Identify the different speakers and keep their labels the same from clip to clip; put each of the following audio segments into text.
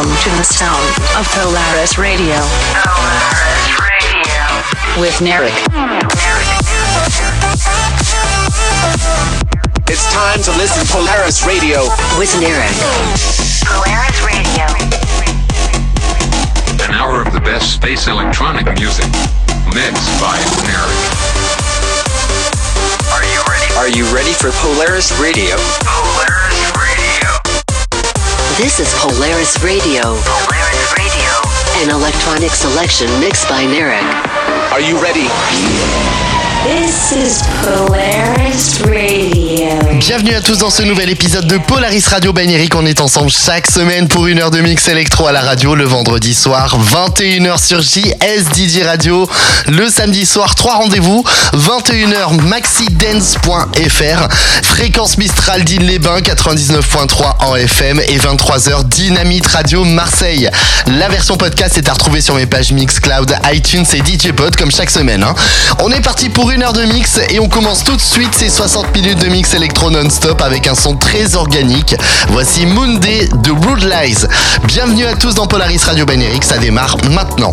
Speaker 1: Welcome to the sound of Polaris Radio. Polaris Radio. With Narek.
Speaker 2: It's time to listen Polaris Radio
Speaker 1: with Narek.
Speaker 3: Polaris Radio.
Speaker 4: An hour of the best space electronic music. Mixed by Narek.
Speaker 2: Are you ready? Are you ready for Polaris Radio?
Speaker 1: This is Polaris Radio.
Speaker 3: Polaris Radio.
Speaker 1: An electronic selection mixed by Narek.
Speaker 2: Are you ready?
Speaker 5: Bienvenue à tous dans ce nouvel épisode de Polaris Radio Eric. On est ensemble chaque semaine pour une heure de mix électro à la radio le vendredi soir, 21h sur JSDJ Radio. Le samedi soir, trois rendez-vous, 21h maxidance.fr, fréquence Mistral d'Ine les Bains 99.3 en FM et 23h Dynamite Radio Marseille. La version podcast est à retrouver sur mes pages Mixcloud, iTunes et DJ Pod comme chaque semaine. hein. On est parti pour une heure de mix et on commence tout de suite ces 60 minutes de mix électro non-stop avec un son très organique. Voici Moonday de Rude Lies. Bienvenue à tous dans Polaris Radio Ben Eric, ça démarre maintenant.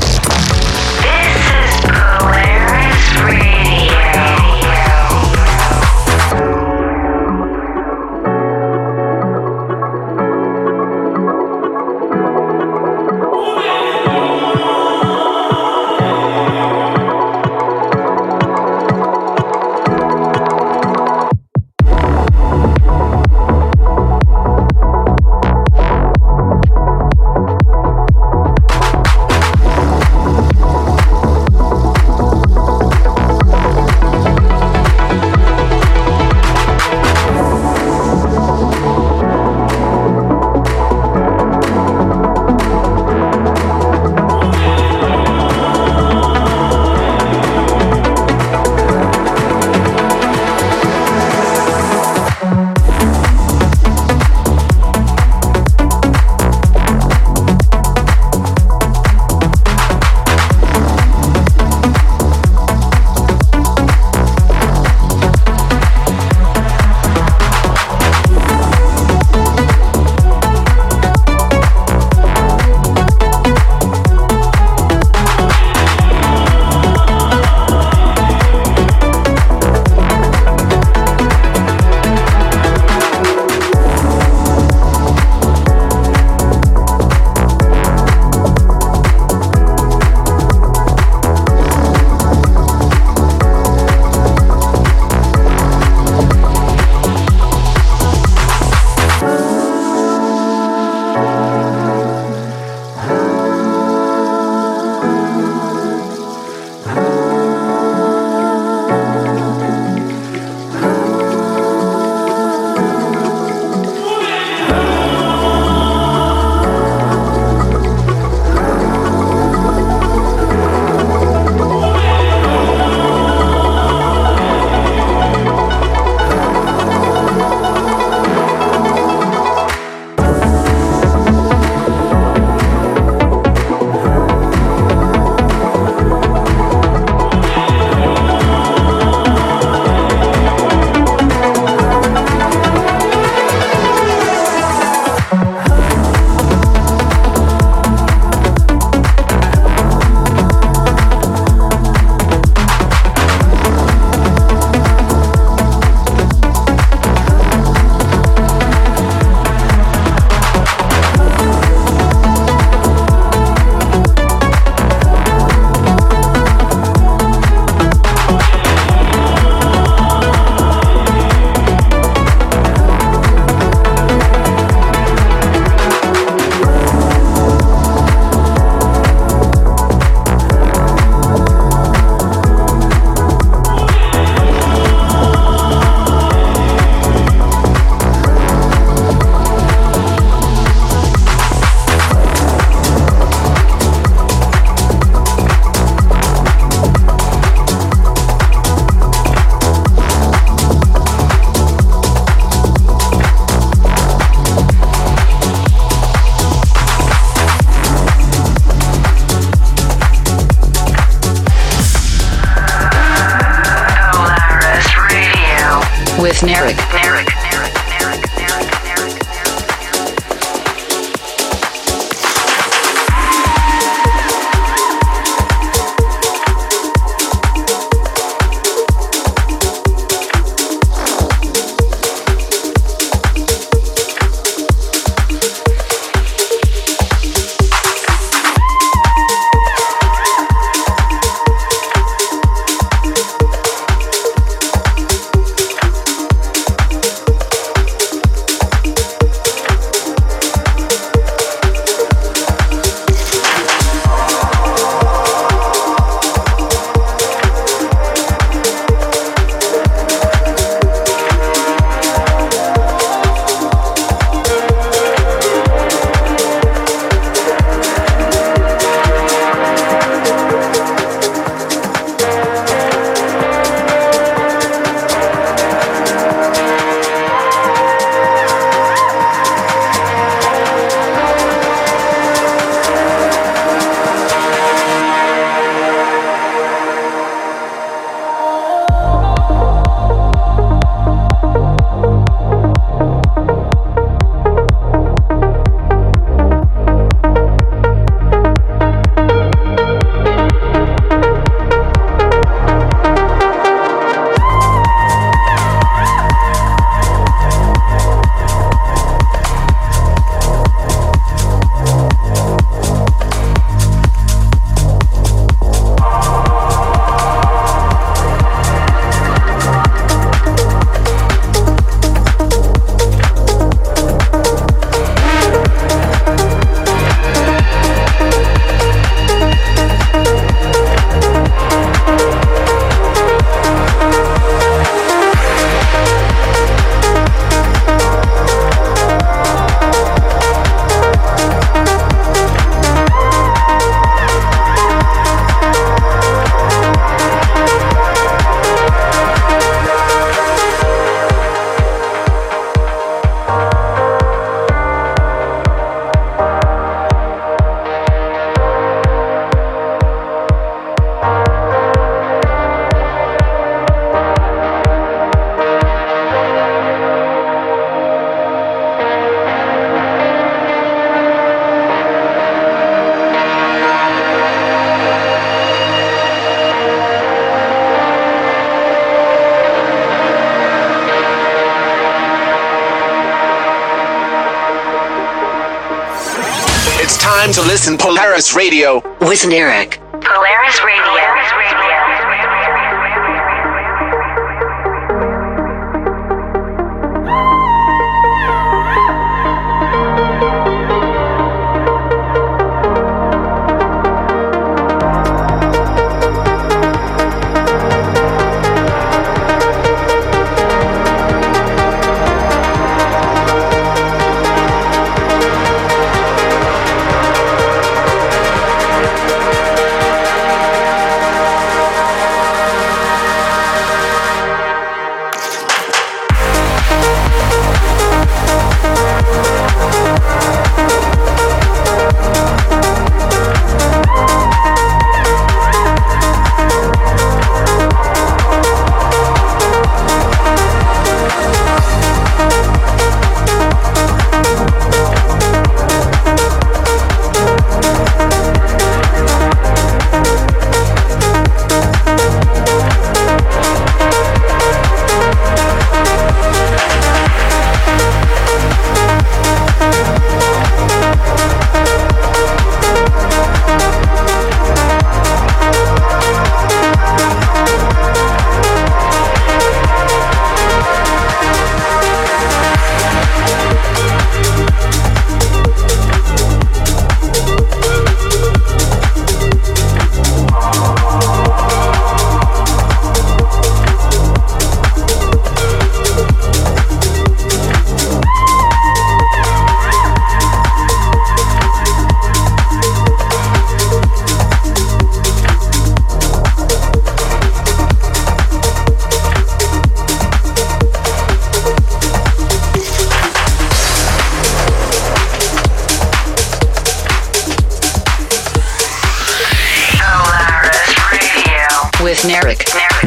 Speaker 3: Polaris Radio with Eric.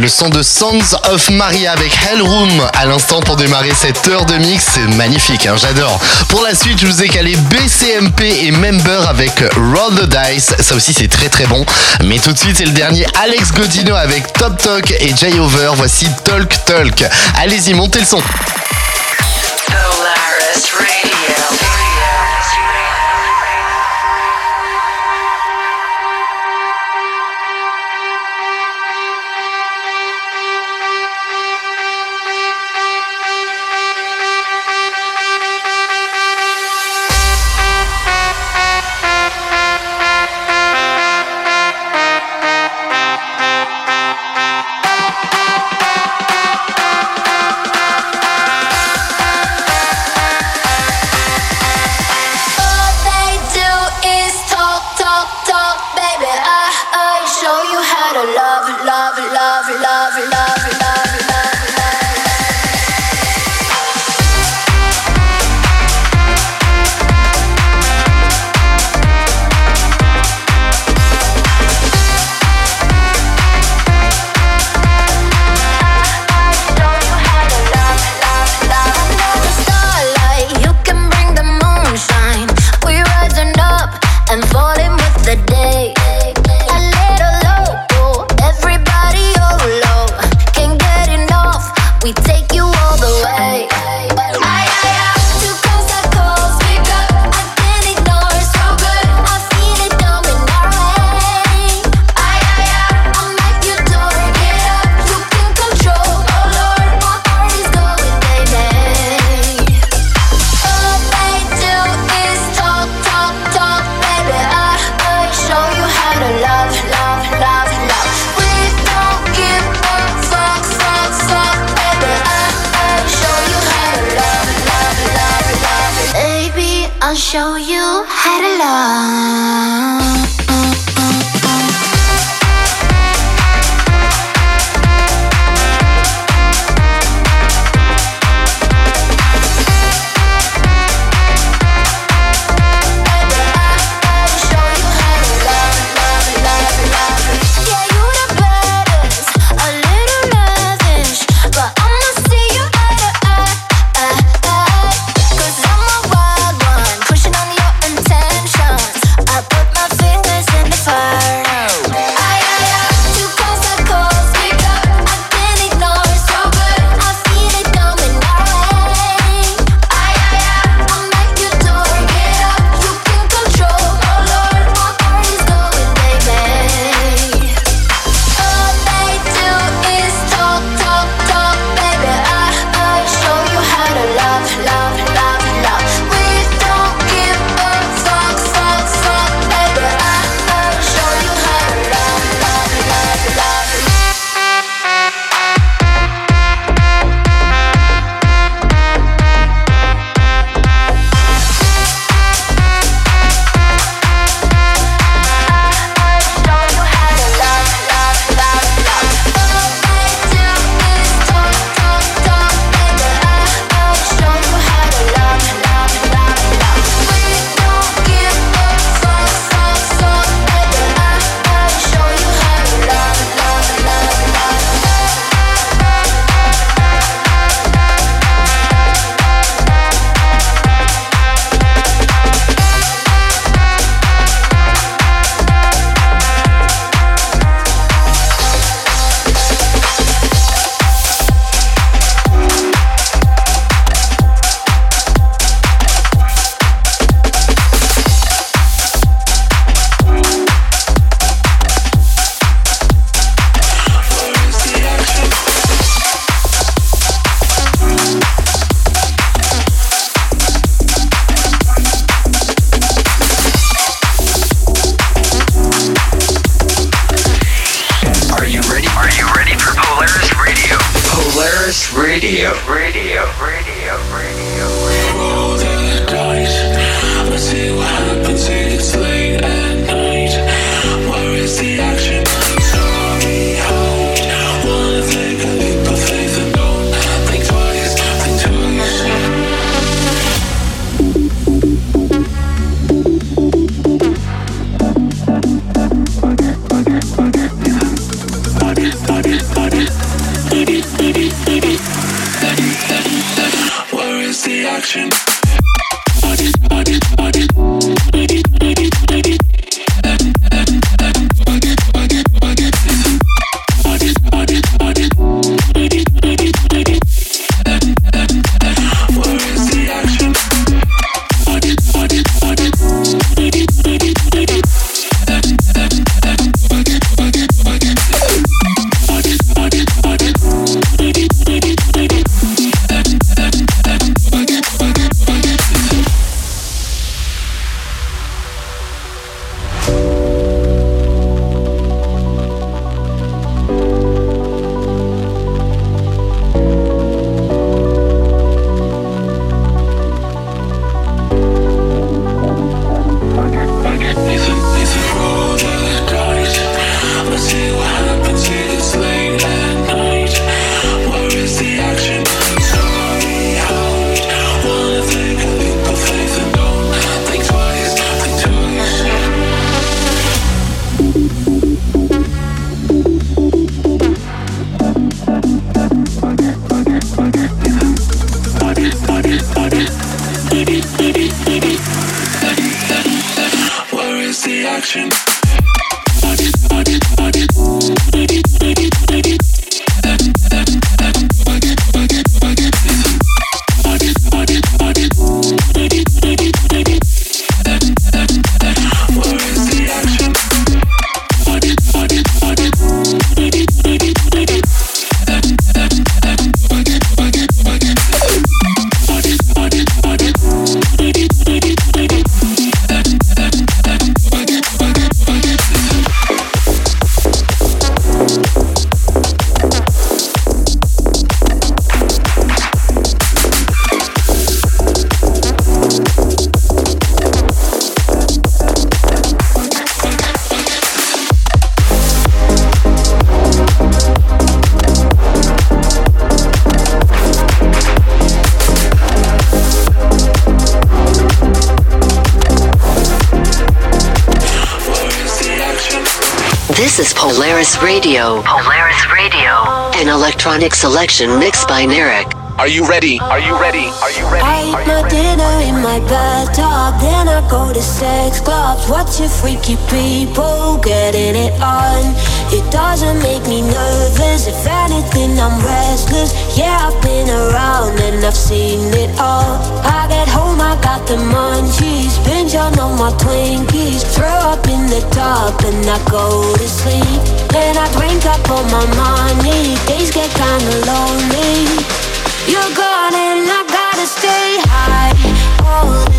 Speaker 6: Le son de Sons of Maria avec Hellroom à l'instant pour démarrer cette heure de mix, c'est magnifique, hein, j'adore. Pour la suite, je vous ai calé BCMP et Member avec Roll the Dice, ça aussi c'est très très bon. Mais tout de suite, c'est le dernier Alex Godino avec Top Talk et Jay Over, voici Talk Talk. Allez-y, montez le son.
Speaker 7: Action?
Speaker 1: Radio,
Speaker 8: Polaris Radio.
Speaker 1: an electronic selection mixed by Narek.
Speaker 9: Are you ready? Are you ready? Are you ready?
Speaker 10: I eat my
Speaker 9: ready?
Speaker 10: dinner in my bathtub, then I go to sex clubs, Watch your freaky people getting it on. It doesn't make me nervous, if anything, I'm restless. Yeah, I've been around and I've seen it all. I get home, I got the munchies, binge on all my Twinkies, throw up in the tub and I go to sleep. Then I drink up all my money, days get kinda lonely. You're gone and I gotta stay high all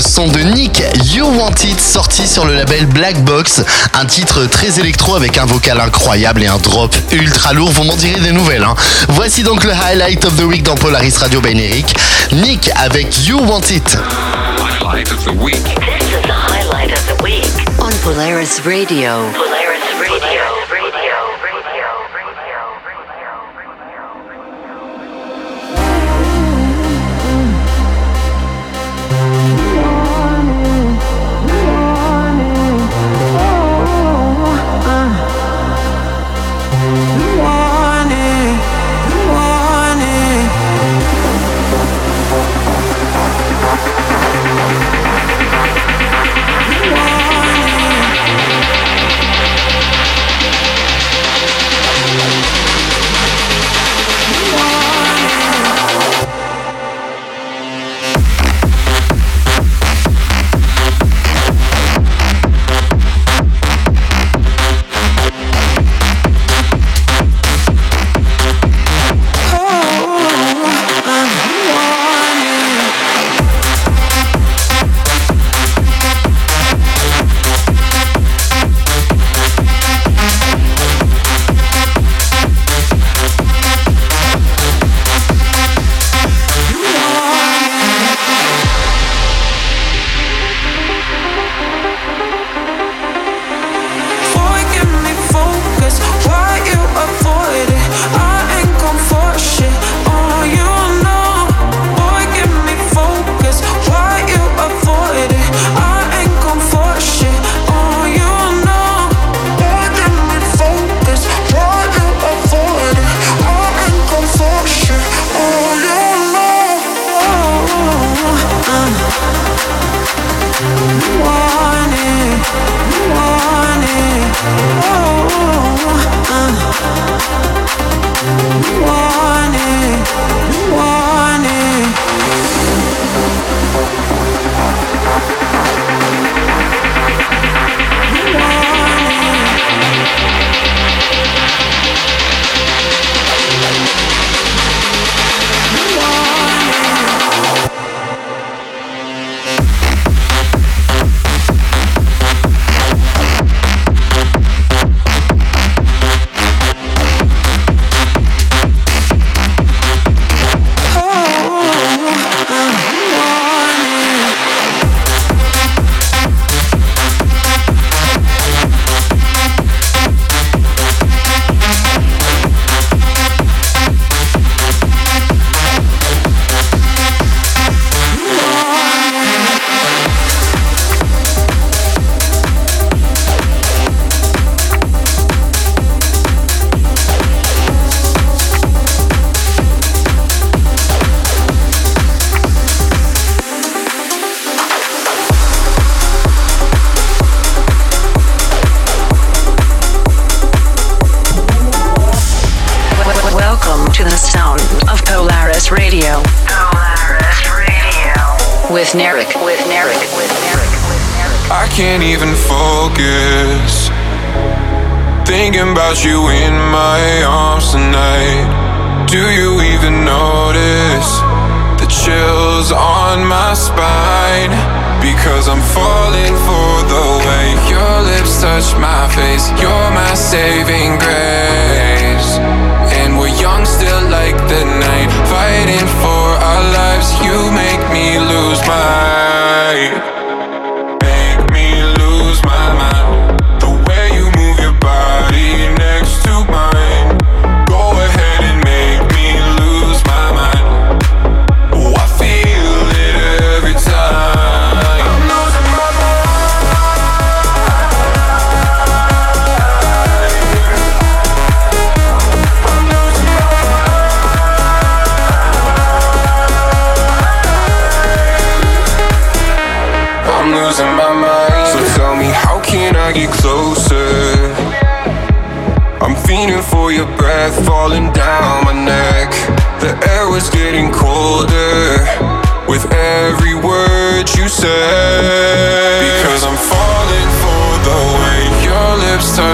Speaker 5: son de Nick You Want It sorti sur le label Black Box, un titre très électro avec un vocal incroyable et un drop ultra lourd, vous m'en direz des nouvelles. Hein. Voici donc le highlight of the week dans Polaris Radio Benéric, Nick avec You Want It.
Speaker 11: On Polaris Radio.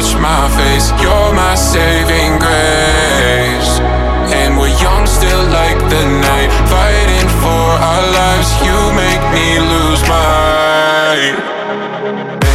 Speaker 12: touch my face. You're my saving grace. And we're young still like the night, fighting for our lives. You make me lose my.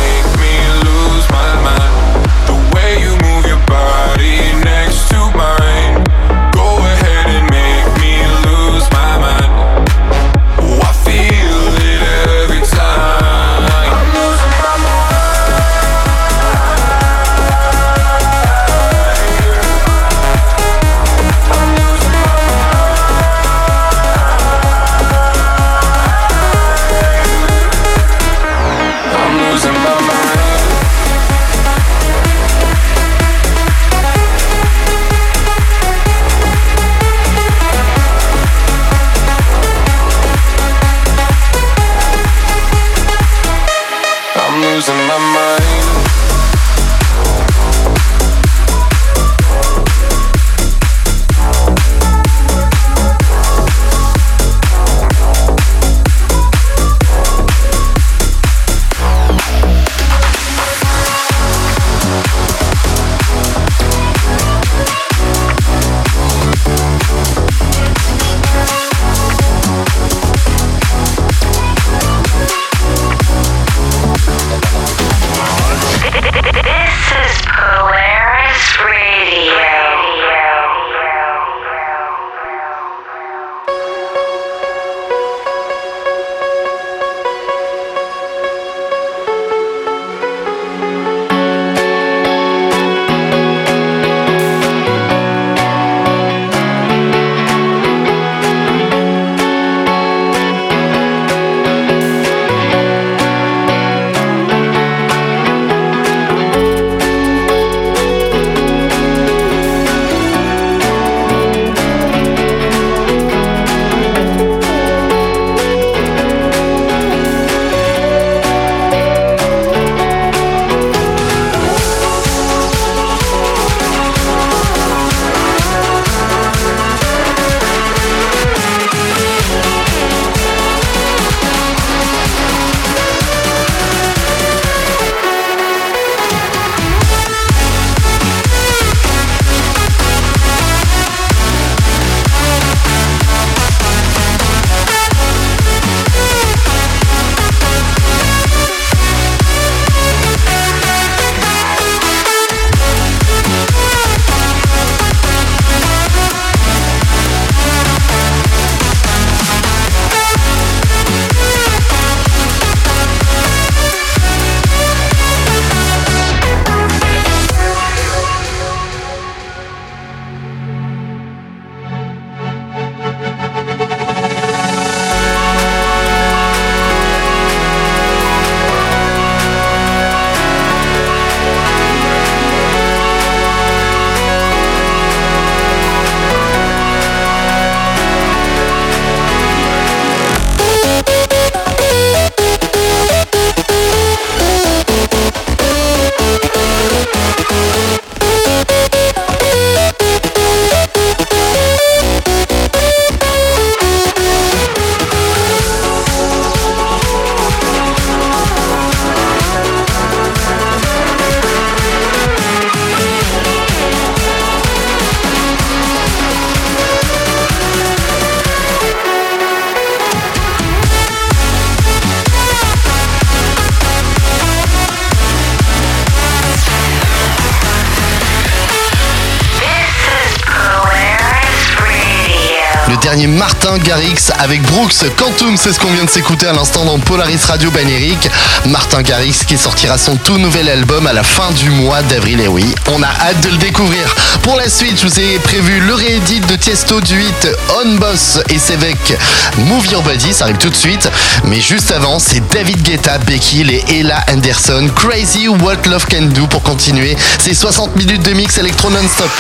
Speaker 5: Martin Garrix avec Brooks Quantum, c'est ce qu'on vient de s'écouter à l'instant dans Polaris Radio Banérique. Martin Garrix qui sortira son tout nouvel album à la fin du mois d'avril. Et oui, on a hâte de le découvrir. Pour la suite, je vous ai prévu le réédit de Tiesto du 8 On Boss et Sevec Move Your Body, ça arrive tout de suite. Mais juste avant, c'est David Guetta, Becky et Ella Anderson, Crazy What Love Can Do pour continuer ces 60 minutes de mix électro non-stop.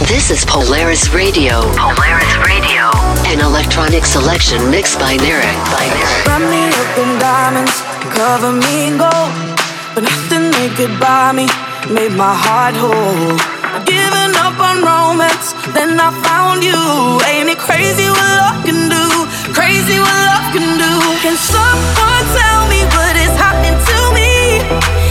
Speaker 1: This is Polaris Radio.
Speaker 13: Polaris Radio.
Speaker 1: An electronic selection mixed by Narek. By Narek.
Speaker 14: Wrap me up in diamonds, cover me in gold. But nothing they could buy me made my heart whole. Given up on romance, then I found you. Ain't it crazy what love can do? Crazy what love can do. Can someone tell me what is happening to me?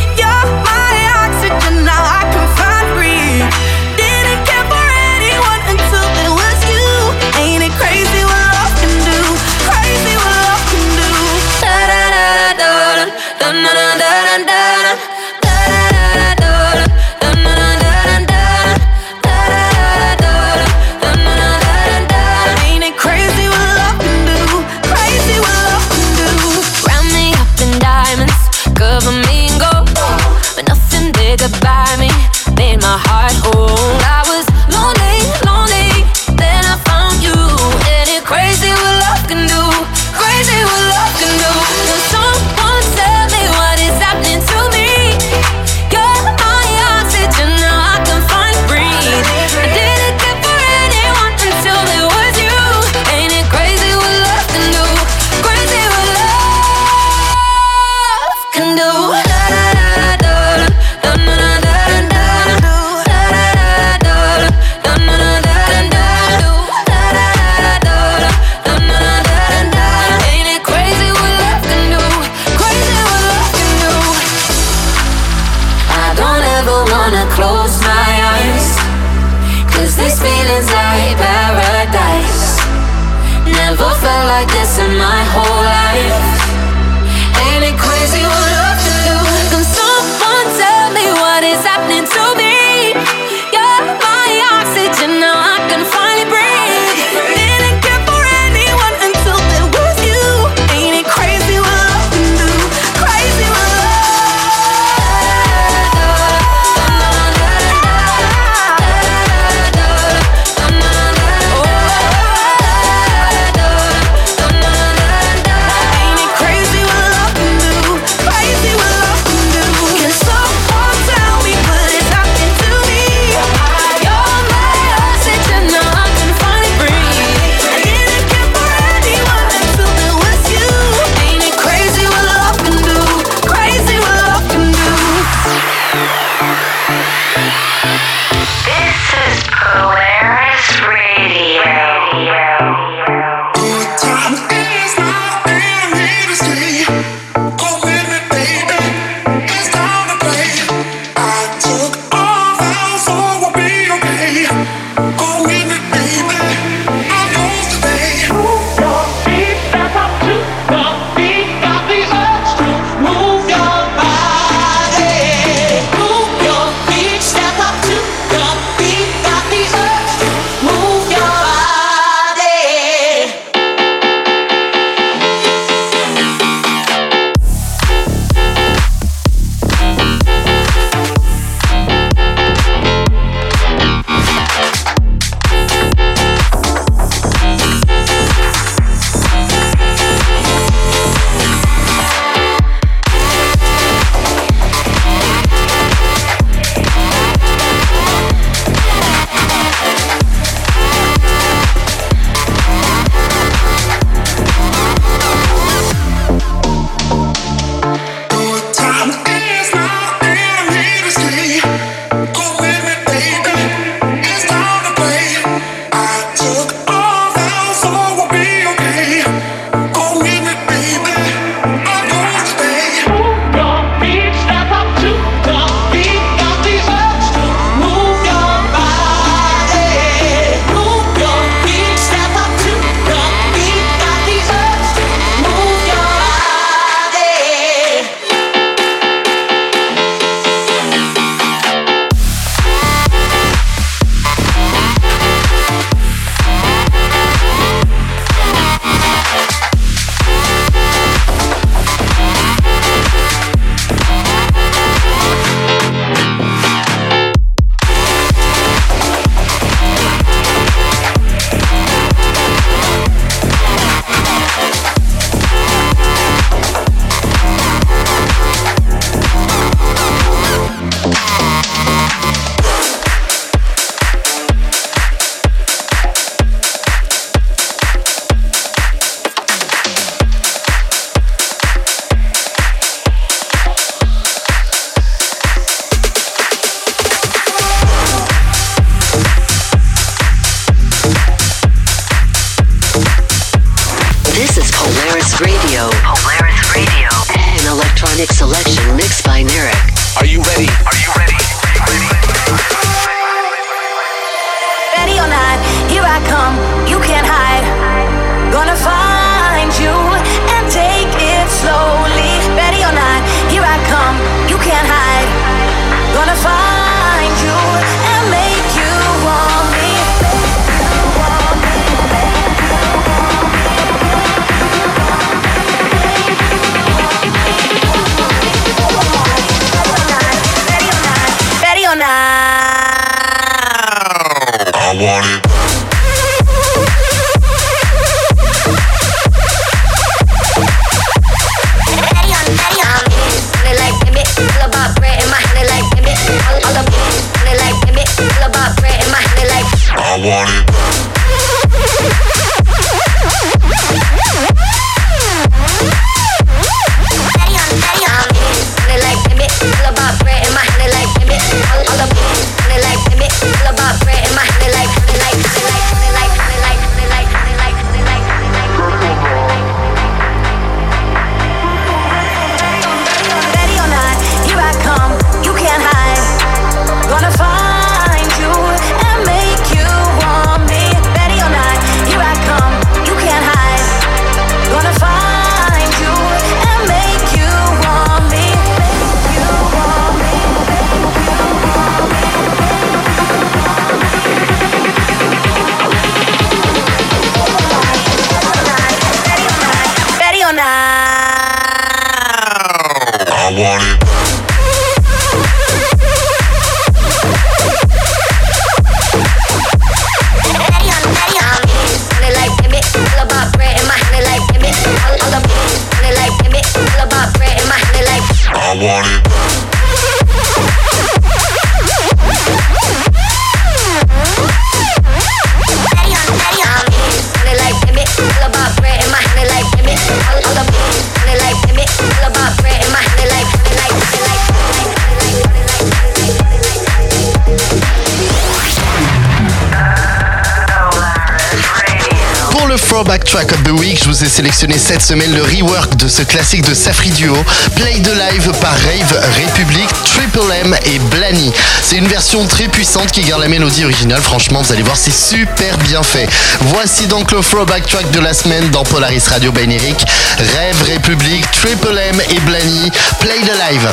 Speaker 5: Throwback Track of the Week. Je vous ai sélectionné cette semaine le rework de ce classique de Safri Duo, Play the Live par Rave République, Triple M et Blani. C'est une version très puissante qui garde la mélodie originale. Franchement, vous allez voir, c'est super bien fait. Voici donc le Throwback Track de la semaine dans Polaris Radio Bénéric. Rave République, Triple M et Blani, Play the Live.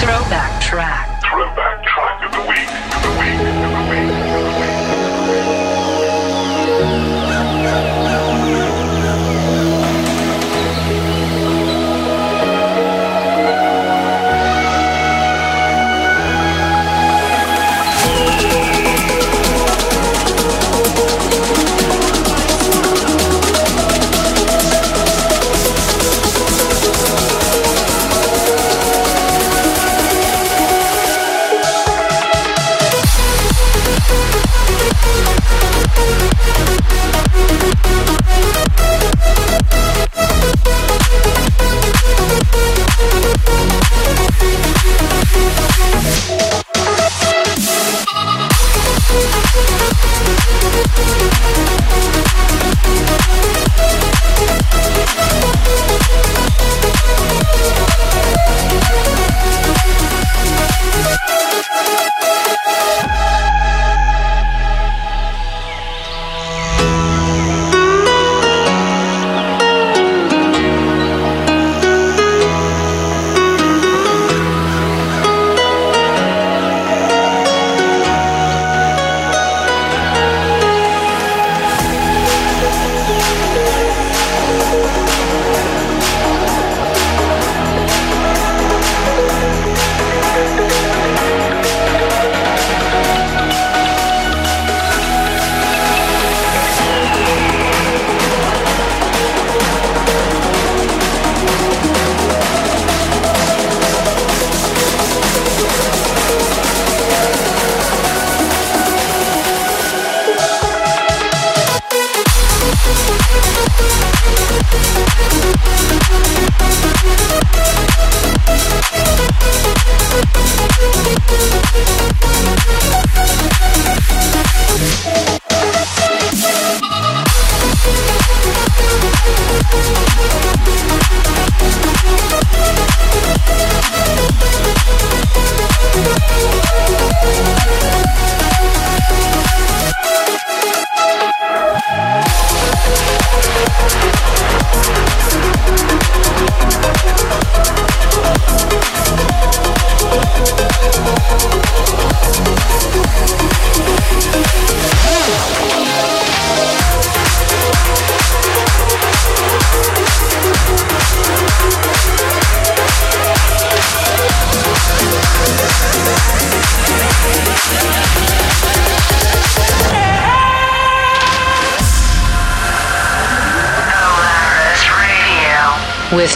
Speaker 11: Throwback Track.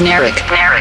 Speaker 5: Generic. Generic.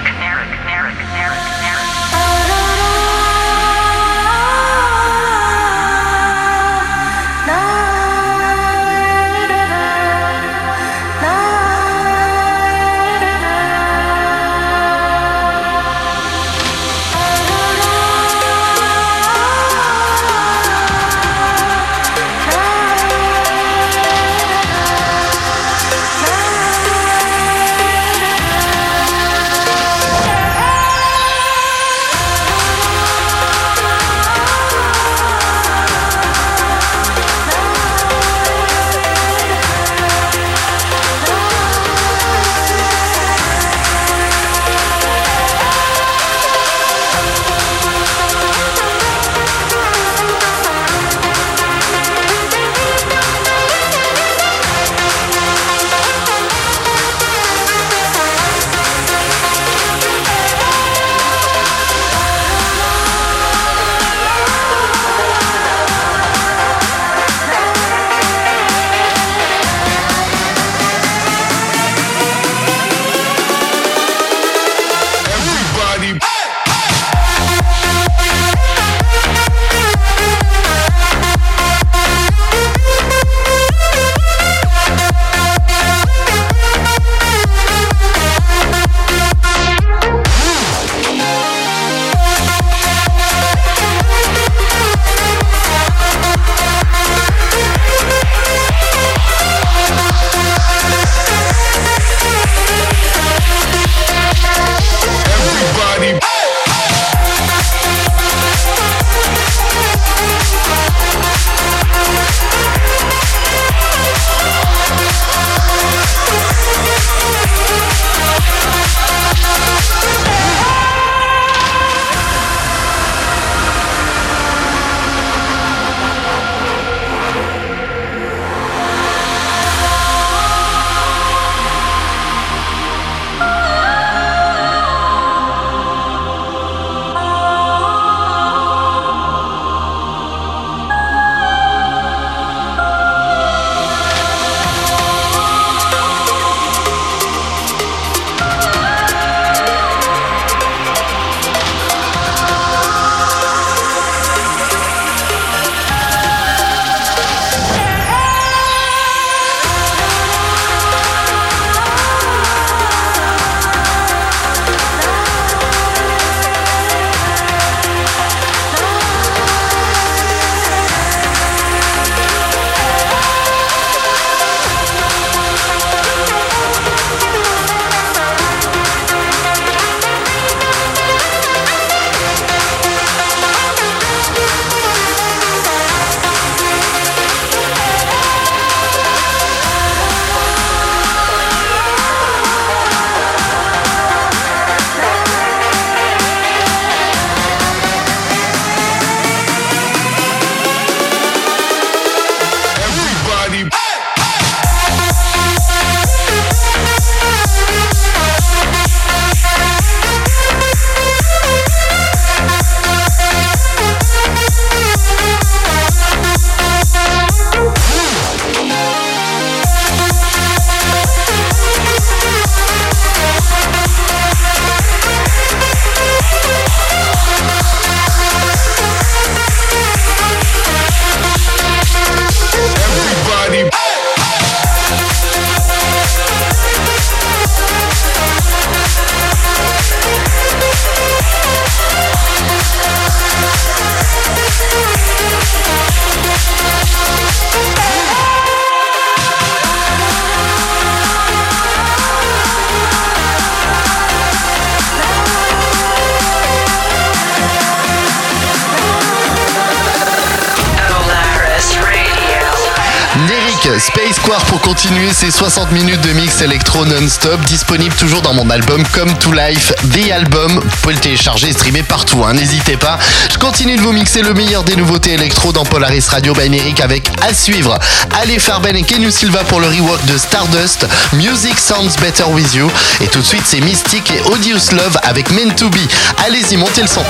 Speaker 5: Continuer ces 60 minutes de mix électro non-stop, disponible toujours dans mon album Come to Life, The Album. Vous pouvez le télécharger et streamer partout, hein, n'hésitez pas. Je continue de vous mixer le meilleur des nouveautés électro dans Polaris Radio by Neric avec à suivre Ali Farben et Kenu Silva pour le rework de Stardust, Music Sounds Better With You. Et tout de suite, c'est Mystic et Odious Love avec Men to Be. Allez-y, montez le son.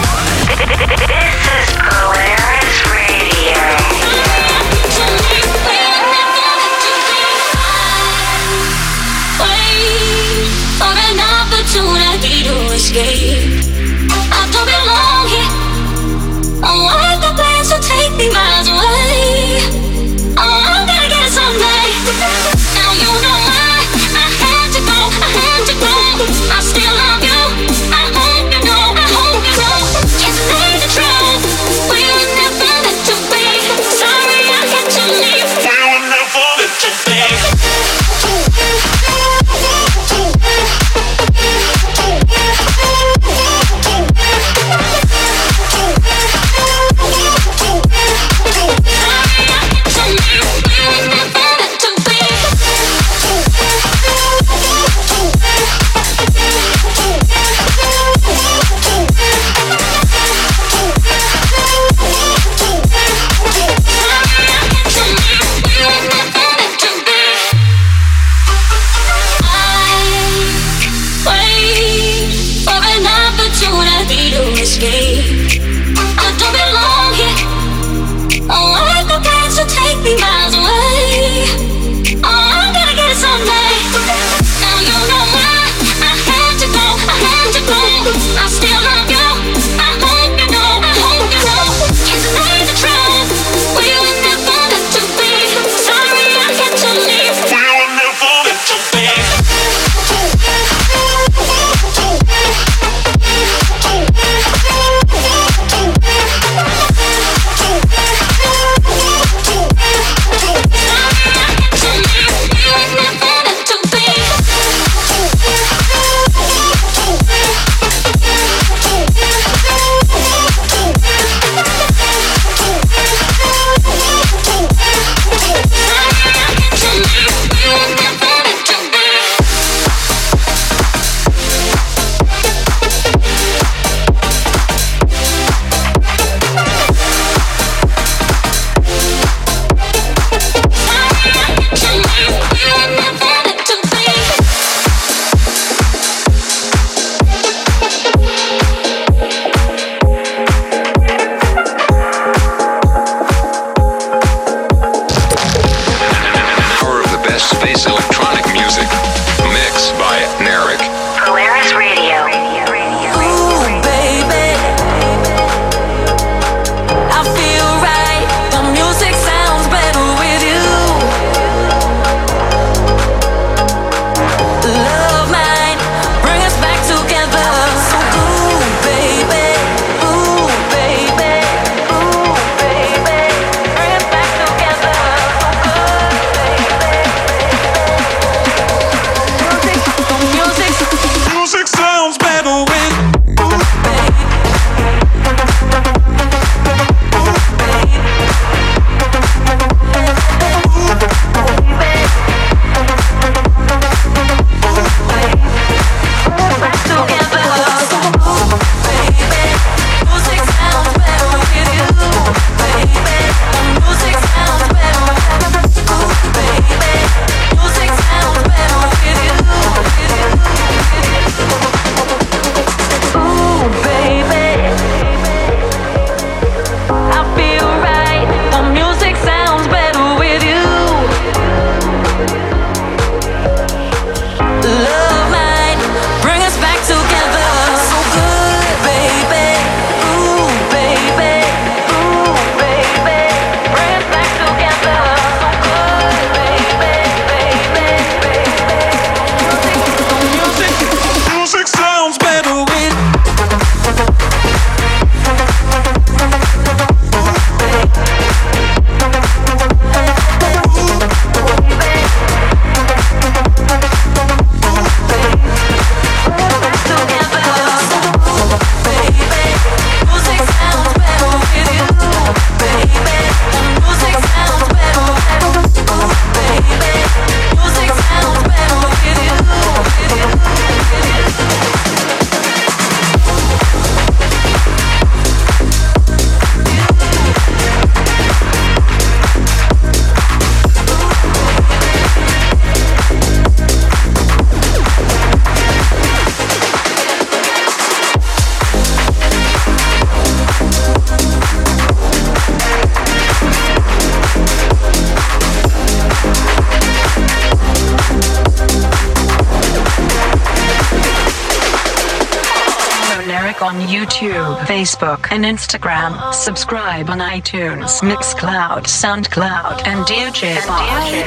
Speaker 11: Facebook, and Instagram. Subscribe on iTunes, Mixcloud, SoundCloud, and DJ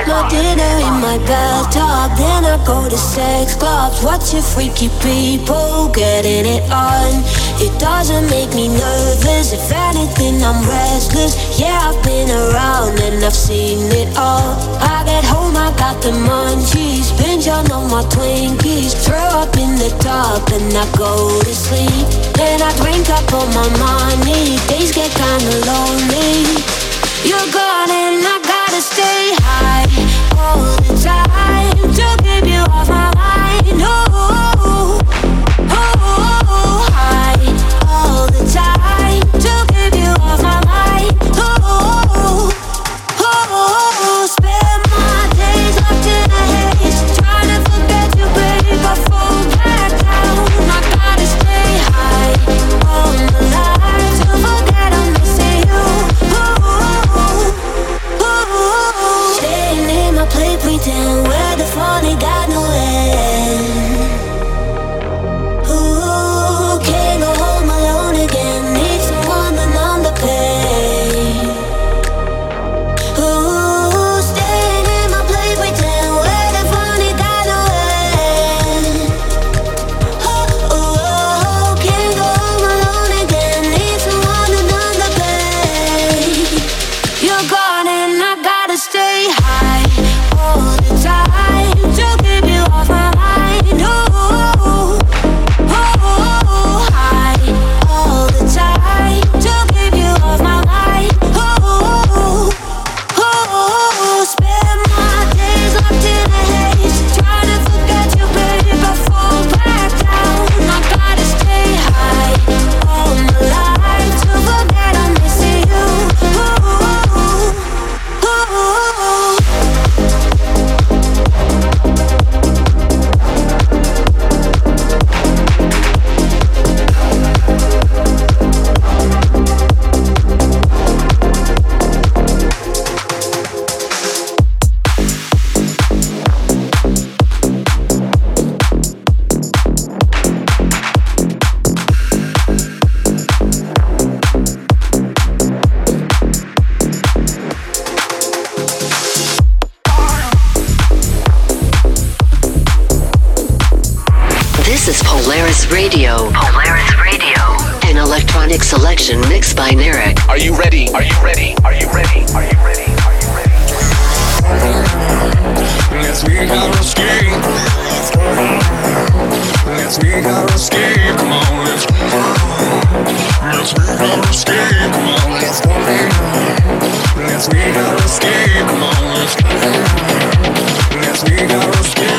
Speaker 10: my dinner in my bathtub, then I go to sex clubs, watching freaky people getting it on. It doesn't make me nervous, if anything, I'm restless. Yeah, I've been around and I've seen it all. I get home, I got the munchies, binge on all my Twinkies, throw up in the tub and I go to sleep. Then I drink up all my money, days get kinda lonely. You're gone and I
Speaker 15: selection mixed by Narek.
Speaker 2: Are you ready? Are you ready? Are you ready? Are you ready? Are you ready?
Speaker 16: Let's make our escape. Let's make our escape. Come on, let's. Let's make our escape. Come on, let's. Let's make our escape. Come on, let's. Let's make our escape.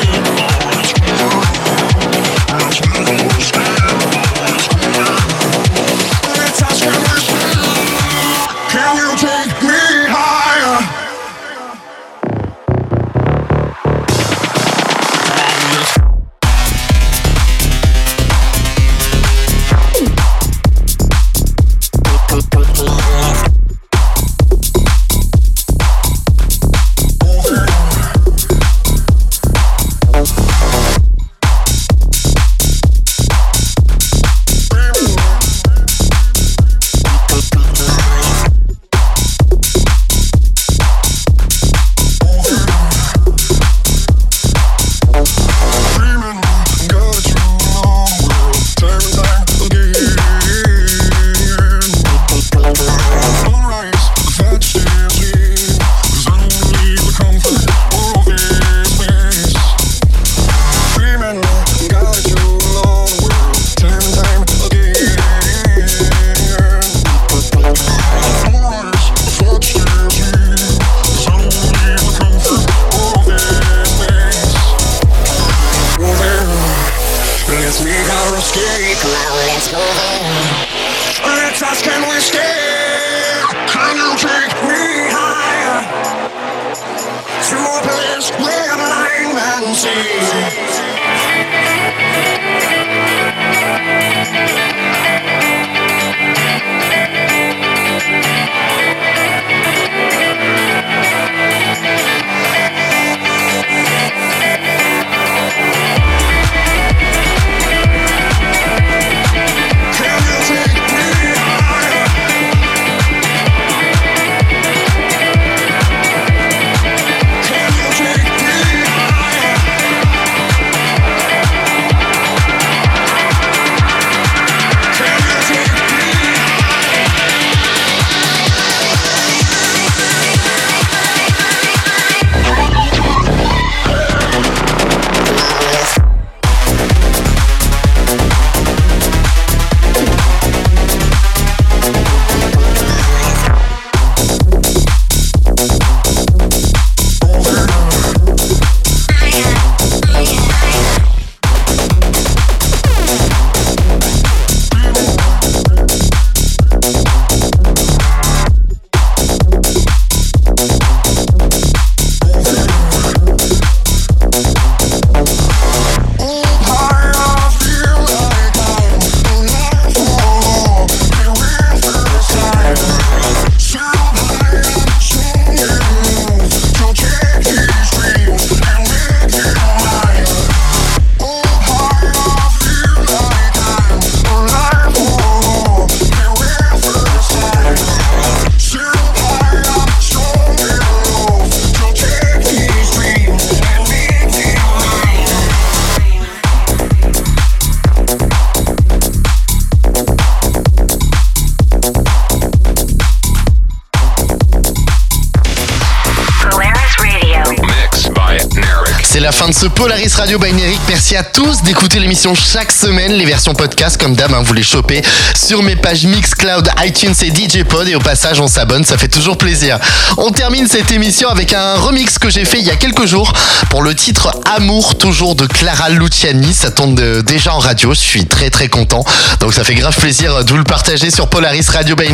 Speaker 5: La fin de ce Polaris Radio by Neric. Merci à tous d'écouter l'émission chaque semaine. Les versions podcast, comme d'hab, hein, vous les chopez sur mes pages Mixcloud, iTunes et DJ Pod. Et au passage, on s'abonne, ça fait toujours plaisir. On termine cette émission avec un remix que j'ai fait il y a quelques jours pour le titre Amour, toujours de Clara Luciani. Ça tombe déjà en radio. Je suis très très content. Donc ça fait grave plaisir de vous le partager sur Polaris Radio by.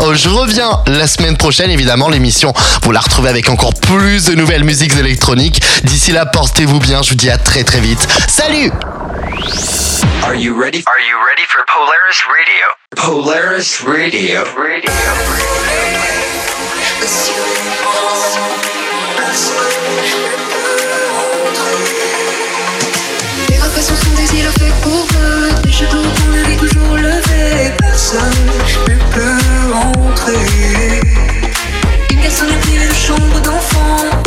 Speaker 5: Oh, je reviens la semaine prochaine, évidemment. L'émission, vous la retrouvez avec encore plus de nouvelles musiques électroniques. D'ici là, portez-vous bien. Je vous dis à très très vite. Salut
Speaker 2: Are you ready? Are you ready for Polaris Radio? Polaris Radio. Radio.
Speaker 7: Les vacations sont des îles faites pour eux Des châteaux qu'on avait toujours levés Personne ne peut entrer Une personne n'est privée de chambre d'enfant